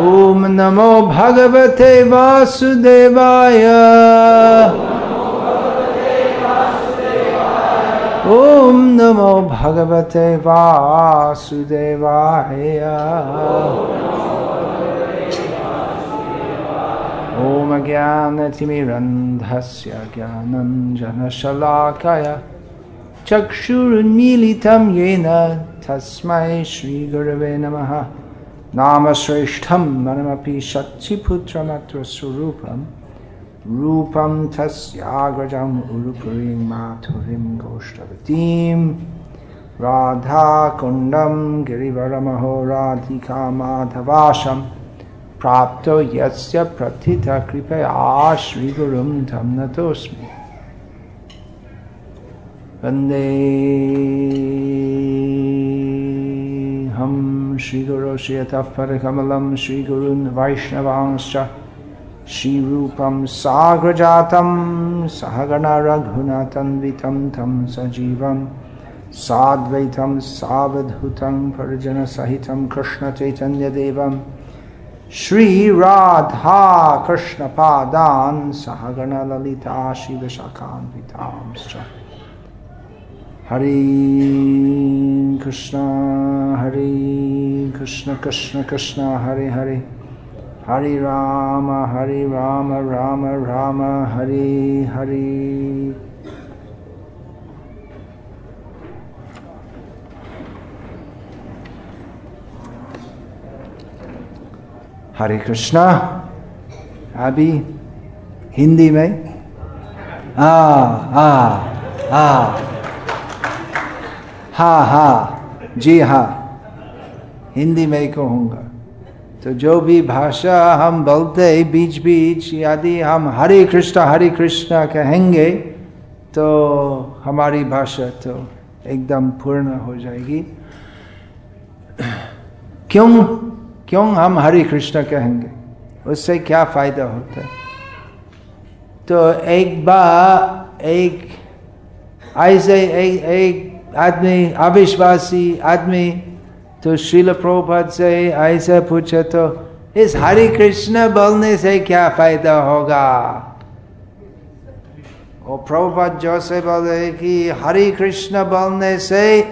ॐ नमो भगवते वासुदेवाय। ॐ नमो भगवते वासुदेवाय। ॐ ज्ञानतिमिरन्धस्य ज्ञानञ्जनशलाकय। चक्षुरुन्मीलितं येन तस्मै श्रीगुरवे नमः। नामश्रेष्ठं मनमपि शच्चिपुत्रमत्र स्वरूपं रूपं तस्याग्रजम् उरुपुरीं माथुरीं गोष्ठवतीं। राधाकुण्डं गिरिवरमहो राधिका माधवाशं। प्राप्तो यस्य प्रथितः कृपया श्रीगुरुं तं नतोऽस्मि। वंदे हम श्रीगुरो श्रियतः परकमलं श्रीगुरून् वैष्णवांश्च श्रीरूपं साग्रजातं सहगणरघुनाथन्वितं तं सजीवं साद्वैतं सावधूतं परिजनसहितं कृष्णचैतन्यदेवं श्रीराधा कृष्णपादान् सहगणललिता शिवशाखान्वितांश्च हरे कृष्णा हरे कृष्ण कृष्ण कृष्ण हरे हरे हरे राम हरे राम राम राम हरे हरे हरे कृष्णा अभी हिंदी में आ आ आ हाँ हाँ जी हाँ हिंदी में ही कहूँगा। तो जो भी भाषा हम बोलते बीच बीच यदि हम हरे कृष्णा हरे कृष्णा कहेंगे तो हमारी भाषा तो एकदम पूर्ण हो जाएगी। क्यों क्यों हम हरे कृष्णा कहेंगे? उससे क्या फ़ायदा होता है? तो एक बार एक ऐसे एक, एक आदमी अविश्वासी आदमी तो श्रील प्रभुपद से ऐसे पूछे तो इस हरि कृष्ण बोलने से क्या फ़ायदा होगा? और प्रभुपद जो से बोले कि, हरि कृष्ण बोलने से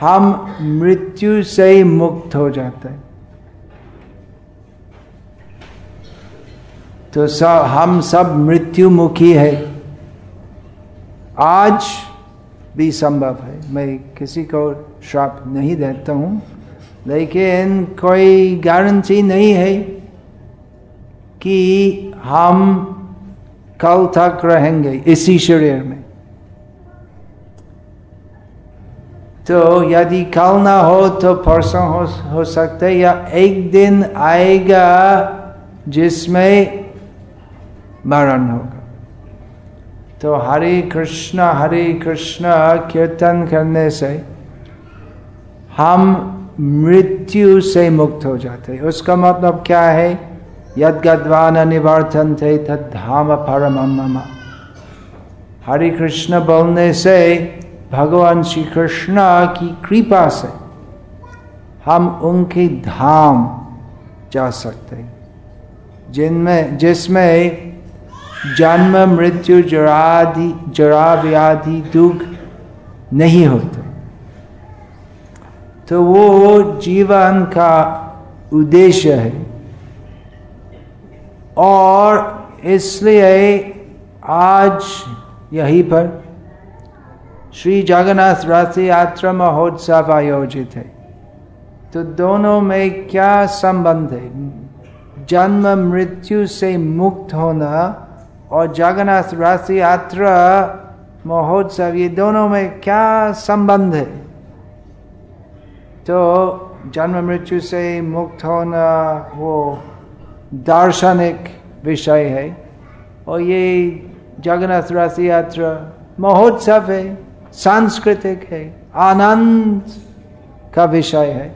हम मृत्यु से मुक्त हो जाते हैं। तो सब हम सब मृत्यु मुखी है। आज भी संभव है। मैं किसी को श्राप नहीं देता हूँ लेकिन कोई गारंटी नहीं है कि हम कल तक रहेंगे इसी शरीर में। तो यदि कल ना हो तो परसों हो, हो सकते या एक दिन आएगा जिसमें मरण होगा। तो हरे कृष्ण हरे कृष्ण, कीर्तन करने से हम मृत्यु से मुक्त हो जाते हैं। उसका मतलब क्या है? यद गद्वान निवर्तन थे तद धाम मम। हरे कृष्ण बोलने से भगवान श्री कृष्ण की कृपा से हम उनके धाम जा सकते हैं। जिनमें, जिसमें जन्म, मृत्यु, जरादि जरा व्याधि दुख नहीं होते। तो वो जीवन का उद्देश्य है। और इसलिए आज यहीं पर श्री जगन्नाथ रथ यात्रा महोत्सव आयोजित है। तो दोनों में क्या संबंध है? जन्म, मृत्यु से मुक्त होना और जगन्नाथ रथ यात्रा, महोत्सव, ये दोनों में क्या संबंध है? तो जन्म मृत्यु से मुक्त होना वो दार्शनिक विषय है। और ये जगन्नाथ रथ यात्रा महोत्सव है, सांस्कृतिक है, आनंद का विषय है।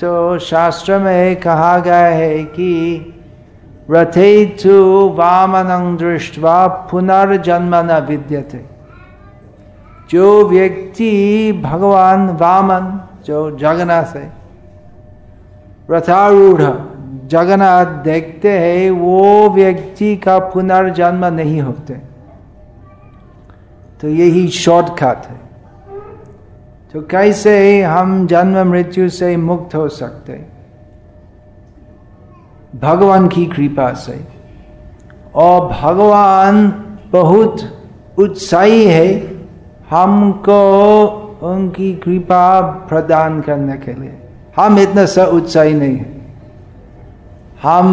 तो शास्त्र में कहा गया है कि रथे तु वामनं दृष्टवा पुनर्जन्म न विद्यते। जो व्यक्ति भगवान वामन, जो जगन्नाथ है, रथारूढ़ जगन्नाथ देखते हैं, वो व्यक्ति का पुनर्जन्म नहीं होते। तो यही शॉर्टकट है। तो कैसे हम जन्म मृत्यु से मुक्त हो सकते भगवान की कृपा से। और भगवान बहुत उत्साही है हमको उनकी कृपा प्रदान करने के लिए। हम इतना सा उत्साही नहीं है। हम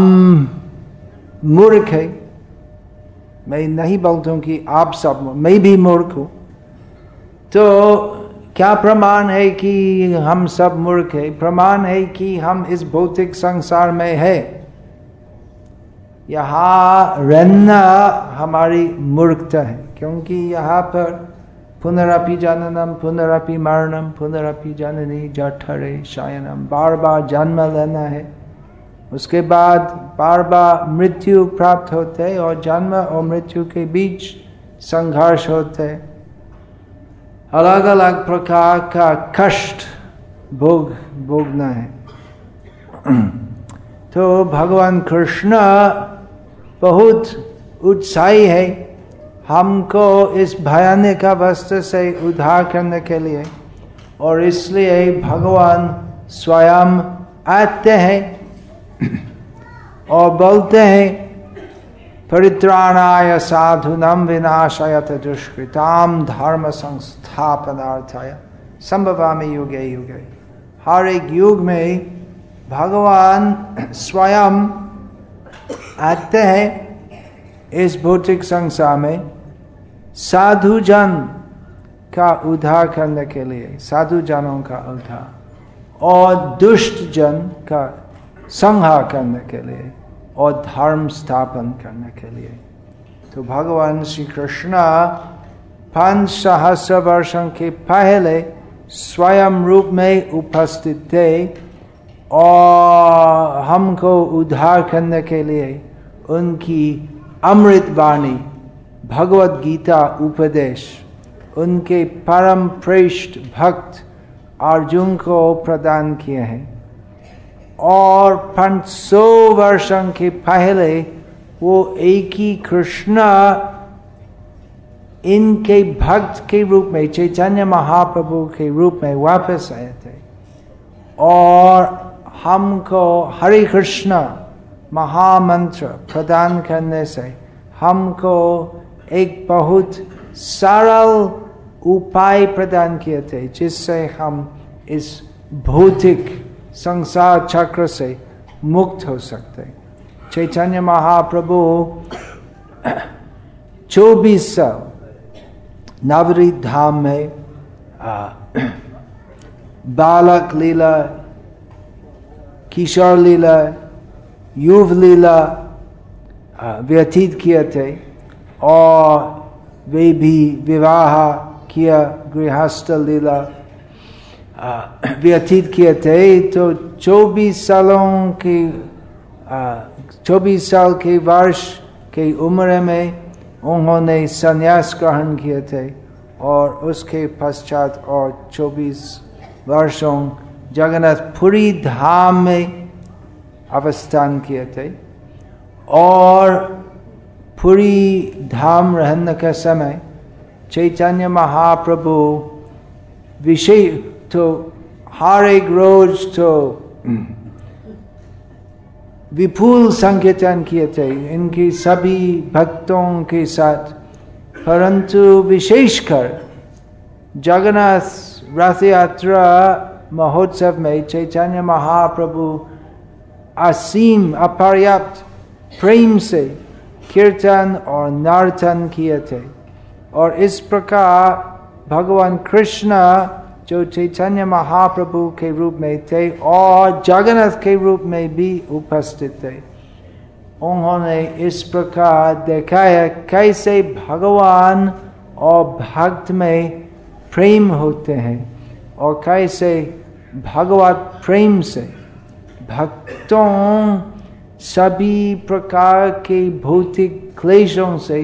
मूर्ख है। मैं नहीं बोलता हूँ कि आप सब मैं भी मूर्ख हूँ। तो क्या प्रमाण है कि हम सब मूर्ख है? प्रमाण है कि हम इस भौतिक संसार में है। यहाँ रहना हमारी मूर्खता है, क्योंकि यहाँ पर पुनरअपि जननम पुनरापि मरणम, पुनरअपि जननी जठरे शयनम। बार बार जन्म लेना है। उसके बाद बार बार मृत्यु प्राप्त होते है और जन्म और मृत्यु के बीच संघर्ष होते है। अलग अलग प्रकार का कष्ट भोग, भोगना है। तो भगवान कृष्ण बहुत उत्साही है। हमको इस भयानक अवस्था से उद्धार करने के लिए और इसलिए भगवान स्वयं आते हैं और बोलते हैं, परित्राणाय साधुनम विनाशयत दुष्कृताम धर्म संस्थापनार्थाय संभवामी युगे युगे। हर एक युग में भगवान स्वयं आते हैं इस भौतिक संसार में। साधु जन का उद्धार करने के लिए, साधु जनों का उद्धार, और दुष्ट जन का संहार करने के लिए, और धर्म स्थापन करने के लिए। तो भगवान श्री कृष्ण पाँच सहस्र वर्षों के पहले स्वयं रूप में उपस्थित थे। और हमको उद्धार करने के लिए उनकी अमृत वाणी, भगवत गीता उपदेश, उनके परम श्रेष्ठ भक्त अर्जुन को प्रदान किए हैं। और पाँच सौ वर्षों के पहले वो एक ही कृष्ण इनके भक्त के रूप में, चैतन्य महाप्रभु के रूप में वापस आए थे। और हमको हरे कृष्ण महामंत्र प्रदान करने से हमको एक बहुत सरल उपाय प्रदान किए थे जिससे हम इस भौतिक संसार चक्र से मुक्त हो सकते चैतन्य महाप्रभु चौबीस साल नवरी धाम में बालक लीला किशोर लीला, युव लीला व्यतीत किए थे और वे भी विवाह किया, गृहस्थ लीला व्यतीत किए थे। तो चौबीस सालों के चौबीस साल के वर्ष के उम्र में उन्होंने संन्यास ग्रहण किए थे और उसके पश्चात और चौबीस वर्षों जगन्नाथपुरी धाम में अवस्थान किए थे और पुरी धाम रहने के समय चैतन्य महाप्रभु विषय तो हर एक रोज तो विपुल संकीर्तन किए थे इनकी सभी भक्तों के साथ परंतु विशेषकर जगन्नाथ रथ यात्रा महोत्सव में चैतन्य महाप्रभु असीम अपर्याप्त प्रेम से कीर्तन और नर्तन किए थे और इस प्रकार भगवान कृष्ण जो चैतन्य महाप्रभु के रूप में थे और जगन्नाथ के रूप में भी उपस्थित थे उन्होंने इस प्रकार दिखाया कैसे भगवान और भक्त में प्रेम होते हैं और कैसे भगवत प्रेम से, भक्तों सभी प्रकार के भौतिक क्लेशों से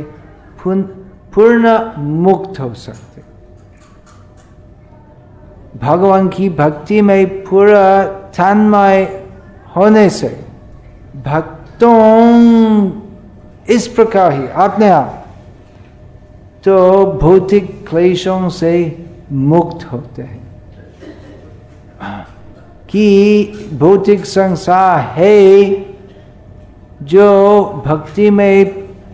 पूर्ण मुक्त हो सकते। भगवान की भक्ति में पूरा तन्मय होने से भक्तों इस प्रकार ही, अपने आप तो भौतिक क्लेशों से मुक्त होते हैं। कि भौतिक संसार है जो भक्ति में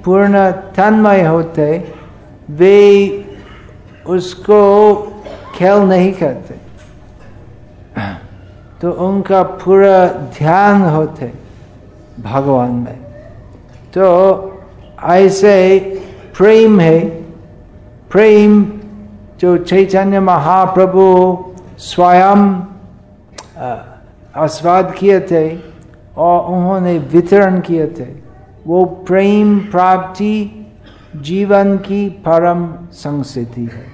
पूर्ण तन्मय होते, वे उसको खेल नहीं करते। तो उनका पूरा ध्यान होते भगवान में। तो ऐसे प्रेम है, प्रेम जो चैतन्य महाप्रभु स्वयं आस्वाद किए थे और उन्होंने वितरण किए थे। वो प्रेम प्राप्ति जीवन की परम संस्थिति है।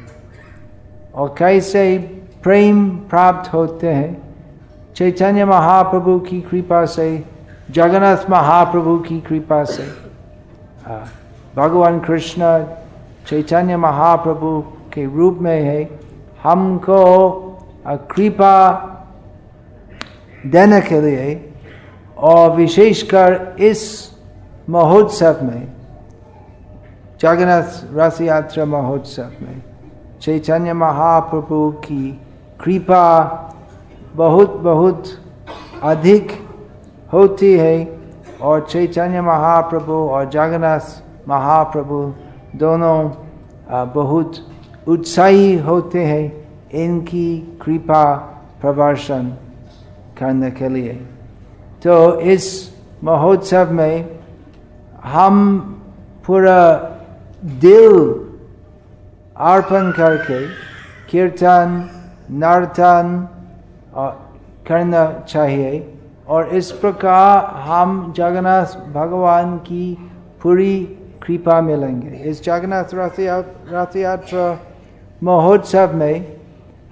और कैसे प्रेम प्राप्त होते हैं? चैतन्य महाप्रभु की कृपा से, जगन्नाथ महाप्रभु की कृपा से। भगवान कृष्ण चैतन्य महाप्रभु के रूप में है। हमको कृपा देने के लिए और विशेषकर इस महोत्सव में, जगन्नाथ रथ यात्रा महोत्सव में, चैतन्य महाप्रभु की कृपा बहुत बहुत अधिक होती है और चैतन्य महाप्रभु और जगन्नाथ महाप्रभु दोनों बहुत उत्साही होते हैं। इनकी कृपा प्रदर्शन करने के लिए तो इस महोत्सव में हम पूरा दिल अर्पण करके कीर्तन नर्तन करना चाहिए और इस प्रकार हम जगन्नाथ भगवान की पूरी कृपा मिलेंगे इस जगन्नाथ रथ यात्रा महोत्सव में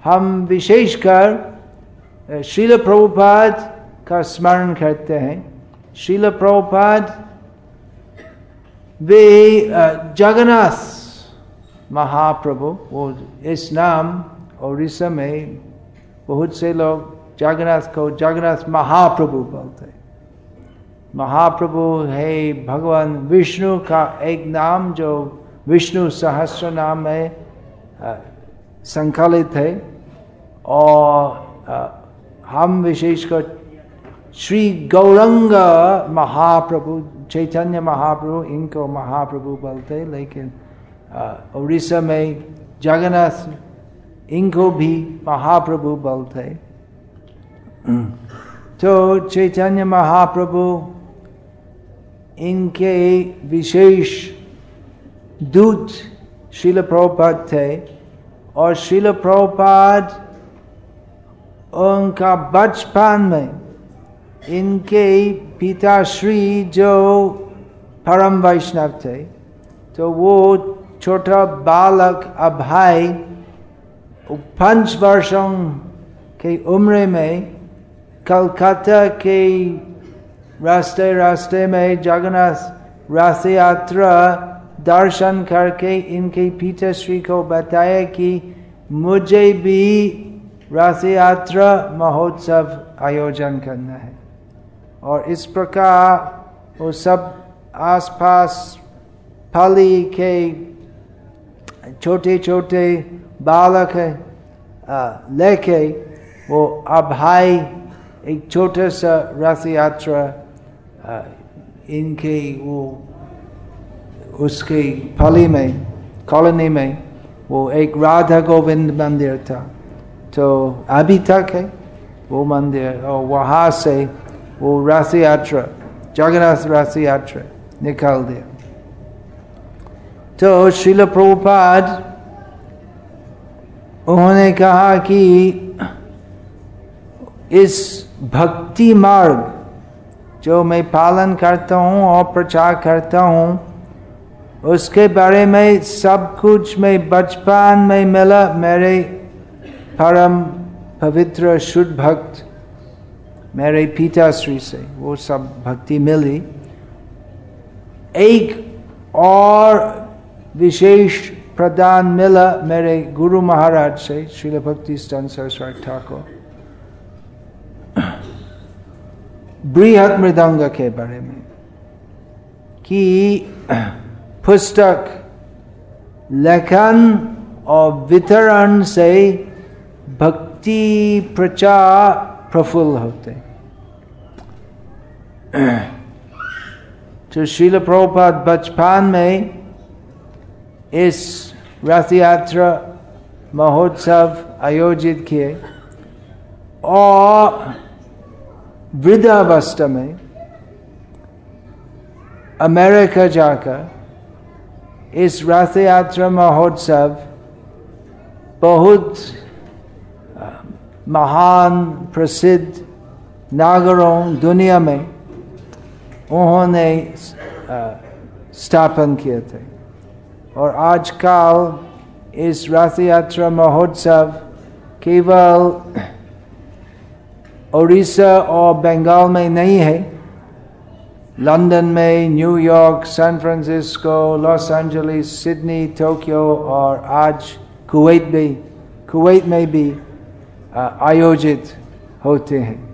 हम विशेषकर शिल प्रभुपाद का स्मरण करते हैं शिल प्रभुपाद वे जगन्नाथ महाप्रभु वो इस नाम उड़ीसा में बहुत से लोग जगन्नाथ को जगन्नाथ महाप्रभु बोलते हैं महाप्रभु है भगवान विष्णु का एक नाम जो विष्णु सहस्र नाम में संकलित है और हम विशेषकर श्री गौरंग महाप्रभु, चैतन्य महाप्रभु, इनको महाप्रभु बोलते लेकिन उड़ीसा में जगन्नाथ, इनको भी महाप्रभु बोलते तो चैतन्य महाप्रभु, इनके विशेष दूत शिल प्रभुपाद थे, और शिल प्रभुपाद उनका बचपन में इनके पिताश्री जो परम वैष्णव थे तो वो छोटा बालक अभाई पाँच वर्षों के उम्र में कलकत्ता के रास्ते रास्ते में जगन्नाथ रथ यात्रा दर्शन करके इनके पिताश्री को बताया कि मुझे भी रथ यात्रा महोत्सव आयोजन करना है। और इस प्रकार वो सब आसपास फली के छोटे छोटे बालक है लेके वो अभाई एक छोटा सा रथ यात्रा इनके वो उसके फली में, कॉलोनी में वो एक राधा गोविंद मंदिर था। तो अभी तक है, वो मंदिर, और वहाँ से वो रथ यात्रा, जगन्नाथ रथ यात्रा निकाल दिया। तो शिल प्रभुपाद, उन्होंने कहा कि इस भक्ति मार्ग जो मैं पालन करता हूँ और प्रचार करता हूँ, उसके बारे में सब कुछ मैं बचपन में मिला, मेरे परम पवित्र शुद्ध भक्त मेरे पिता श्री से वो सब भक्ति मिली एक और विशेष प्रदान मिला मेरे गुरु महाराज से श्रील भक्ति स्तन सरस्वती ठाकुर बृहद मृदंग के बारे में कि पुस्तक लेखन और वितरण से भक्ति प्रचार प्रफुल्ल होते। तो शिल प्रभुपाद बचपन में इस रथ यात्रा महोत्सव आयोजित किए और वृद्धावस्था में अमेरिका जाकर इस रथ यात्रा महोत्सव बहुत महान, प्रसिद्ध नागरों दुनिया में उन्होंने स्थापन किए थे। और आजकल इस रथ यात्रा महोत्सव केवल उड़ीसा और बंगाल में नहीं है, लंदन में New York San Francisco, Los Angeles, Sydney, Tokyo और आज कुवैत भी, कुवैत में भी आयोजित होते हैं।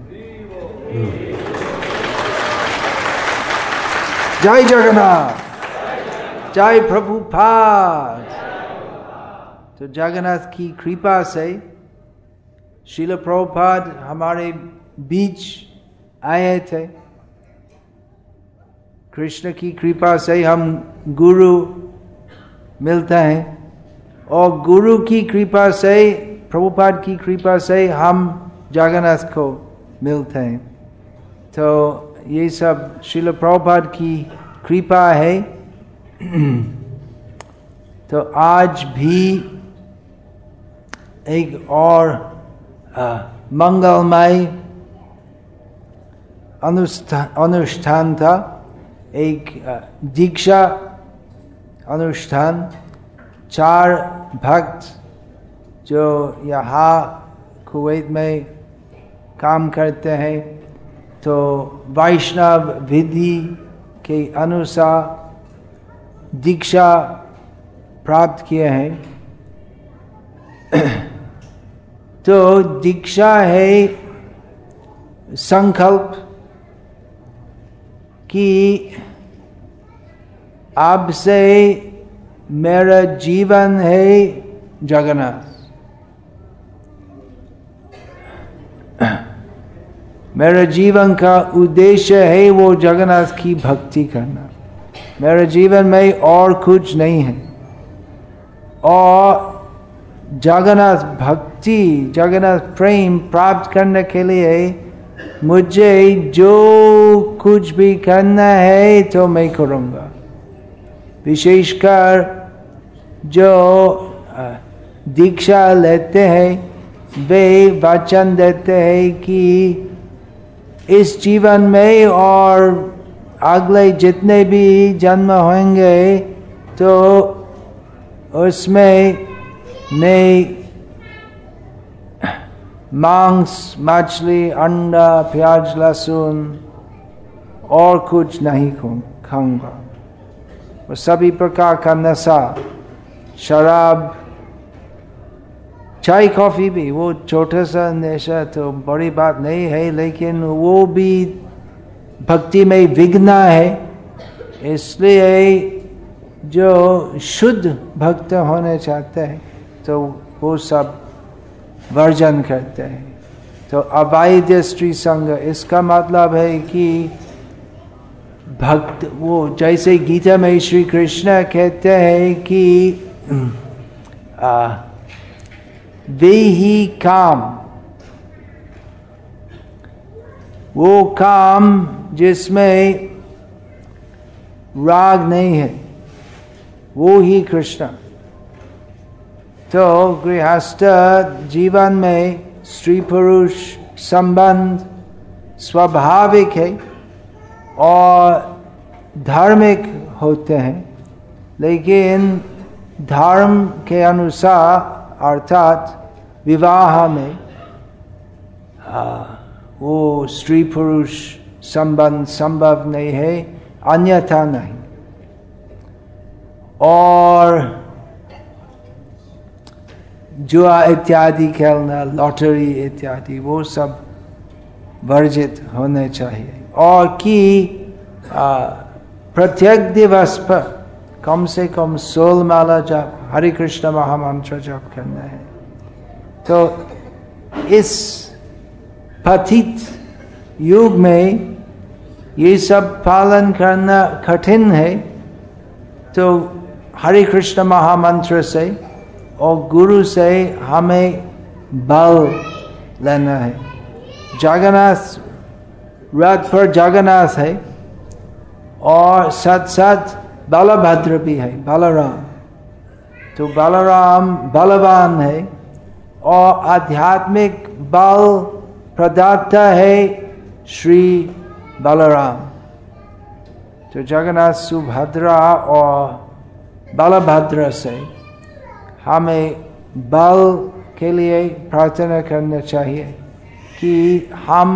जय जगन्नाथ। जय प्रभु पाद। तो जगन्नाथ की कृपा से शिल प्रभुपाद हमारे बीच आए थे। कृष्ण की कृपा से हम गुरु मिलते हैं और गुरु की कृपा से प्रभुपाद की कृपा से हम जगन्नाथ को मिलते हैं तो ये सब शिल प्रभुपाद की कृपा है तो आज भी एक और मंगलमय अनुष्ठान था एक दीक्षा अनुष्ठान चार भक्त जो यहाँ कुवैत में काम करते हैं तो वैष्णव विधि के अनुसार दीक्षा प्राप्त किए हैं। तो दीक्षा है संकल्प कि आपसे मेरा जीवन है जगन्नाथ। मेरा जीवन का उद्देश्य है वो जगन्नाथ की भक्ति करना। मेरे जीवन में और कुछ नहीं है। और जगन्नाथ भक्ति, जगन्नाथ प्रेम प्राप्त करने के लिए मुझे जो कुछ भी करना है तो मैं करूँगा। विशेषकर जो दीक्षा लेते हैं, वे वचन देते हैं कि इस जीवन में और अगले जितने भी जन्म होंगे तो उसमें मैं मांस, मछली, अंडा, प्याज, लहसुन और कुछ नहीं खाऊँगा। वो सभी प्रकार का नशा, शराब चाय कॉफ़ी भी वो छोटा सा नशा तो बड़ी बात नहीं है लेकिन वो भी भक्ति में विघ्न है इसलिए जो शुद्ध भक्त होने चाहते हैं तो वो सब वर्जन करते हैं। तो अवैध स्त्री संग इसका मतलब है कि भक्त वो जैसे गीता में श्री कृष्ण कहते हैं कि आ, वे ही काम वो काम जिसमें राग नहीं है, वो ही कृष्ण। तो गृहस्थ जीवन में स्त्री पुरुष संबंध स्वाभाविक है और धार्मिक होते हैं, लेकिन धर्म के अनुसार अर्थात विवाह में आ, वो स्त्री पुरुष संबंध संभव नहीं है अन्यथा नहीं। और जुआ इत्यादि खेलना लॉटरी इत्यादि वो सब वर्जित होने चाहिए। और कि प्रत्येक दिवस पर कम से कम सोल माला जप हरे कृष्ण महामंत्र जप करना है। तो इस पथित युग में ये सब पालन करना कठिन है। तो हरे कृष्ण महामंत्र से और गुरु से हमें बल लेना है। जगन्नाथ रथ पर जगन्नाथ है और साथ साथ बलभद्र भी है, बलराम। तो बलराम बलवान है और आध्यात्मिक बल प्रदाता है श्री बलराम। तो जगन्नाथ सुभद्रा और बलभद्र से हमें बल के लिए प्रार्थना करना चाहिए कि हम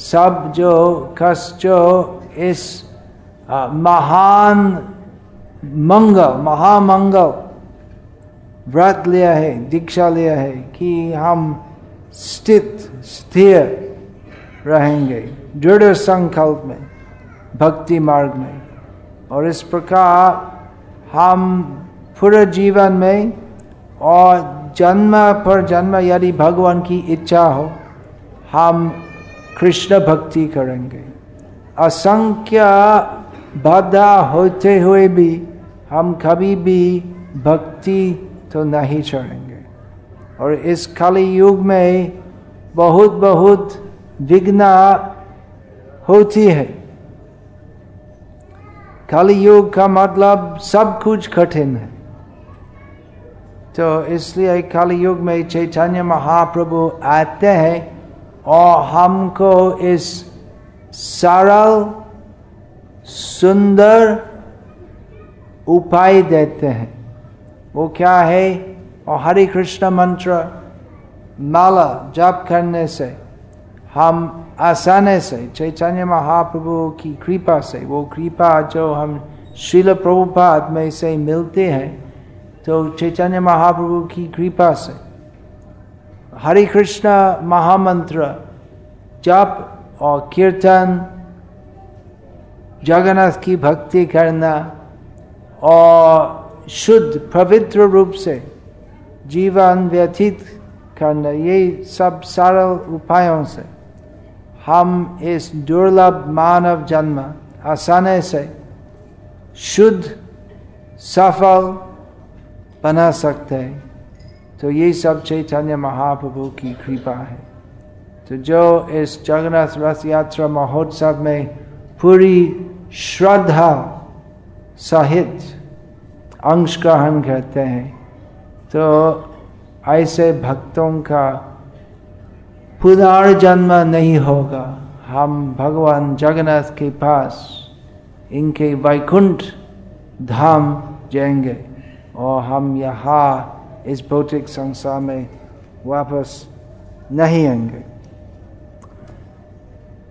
सब जो कस जो इस महान मंगल, महामंगल व्रत लिया है, दीक्षा लिया है कि हम स्थित, स्थिर रहेंगे, दृढ़ संकल्प में, भक्ति मार्ग में। और इस प्रकार हम पूरे जीवन में और जन्म पर जन्म यदि भगवान की इच्छा हो, हम कृष्ण भक्ति करेंगे। असंख्य बाधा होते हुए भी हम कभी भी भक्ति तो नहीं छोड़ेंगे। और इस खाली युग में बहुत बहुत विघ्न होती है। खाली युग का मतलब सब कुछ कठिन है। तो इसलिए खाली युग में चैतन्य महाप्रभु आते हैं और हमको इस सरल, सुंदर उपाय देते हैं। वो क्या है? और हरे कृष्ण मंत्र माला जप करने से, हम आसानी से, चैतन्य महाप्रभु की कृपा से, वो कृपा जो हम शिल प्रभुपाद में से मिलते हैं तो चैतन्य महाप्रभु की कृपा से। हरे कृष्ण महामंत्र जप और कीर्तन, जगन्नाथ की भक्ति करना, और शुद्ध, पवित्र रूप से जीवन व्यतीत करना, ये सब सरल उपायों से हम इस दुर्लभ मानव जन्म आसानी से शुद्ध, सफल बना सकते हैं। तो ये सब चैतन्य महाप्रभु की कृपा है। तो जो इस जगन्नाथ रथ यात्रा महोत्सव में पूरी श्रद्धा सहित अंश ग्रहण करते हैं। तो ऐसे भक्तों का पुनर्जन्म नहीं होगा। हम भगवान जगन्नाथ के पास इनके वैकुंठ धाम जाएँगे और हम यहाँ इस भौतिक संसार में वापस नहीं आएँगे।